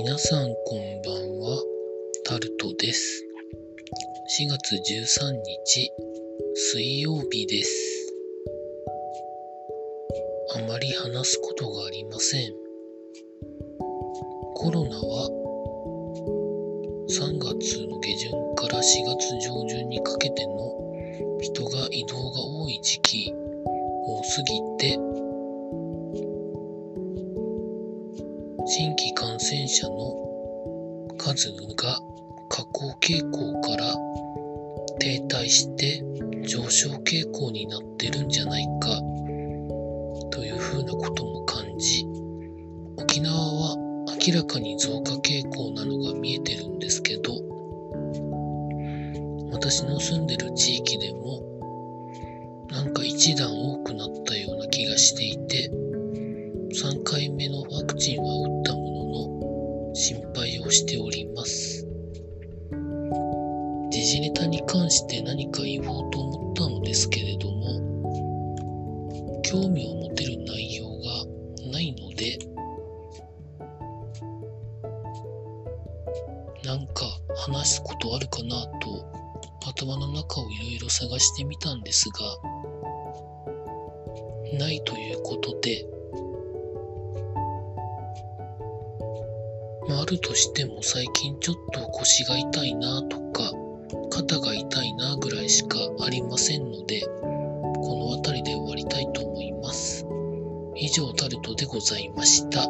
皆さんこんばんは、タルトです。4月13日、水曜日です。あまり話すことがありません。コロナは3月の下旬から4月上旬にかけての人が移動が多い時期を過ぎて新規感染者の数が下降傾向から停滞して上昇傾向になってるんじゃないかというふうなことも感じ沖縄は明らかに増加傾向なのが見えてるんですけど私の住んでる地域でもなんか一段多くなったような気がしていて3回目のワクチンはをしております。時事ネタに関して何か言おうと思ったのですけれども興味を持てる内容がないのでなんか話すことあるかなと頭の中をいろいろ探してみたんですがないということでまあ、あるとしても最近ちょっと腰が痛いなとか肩が痛いなぐらいしかありませんのでこの辺りで終わりたいと思います。以上タルトでございました。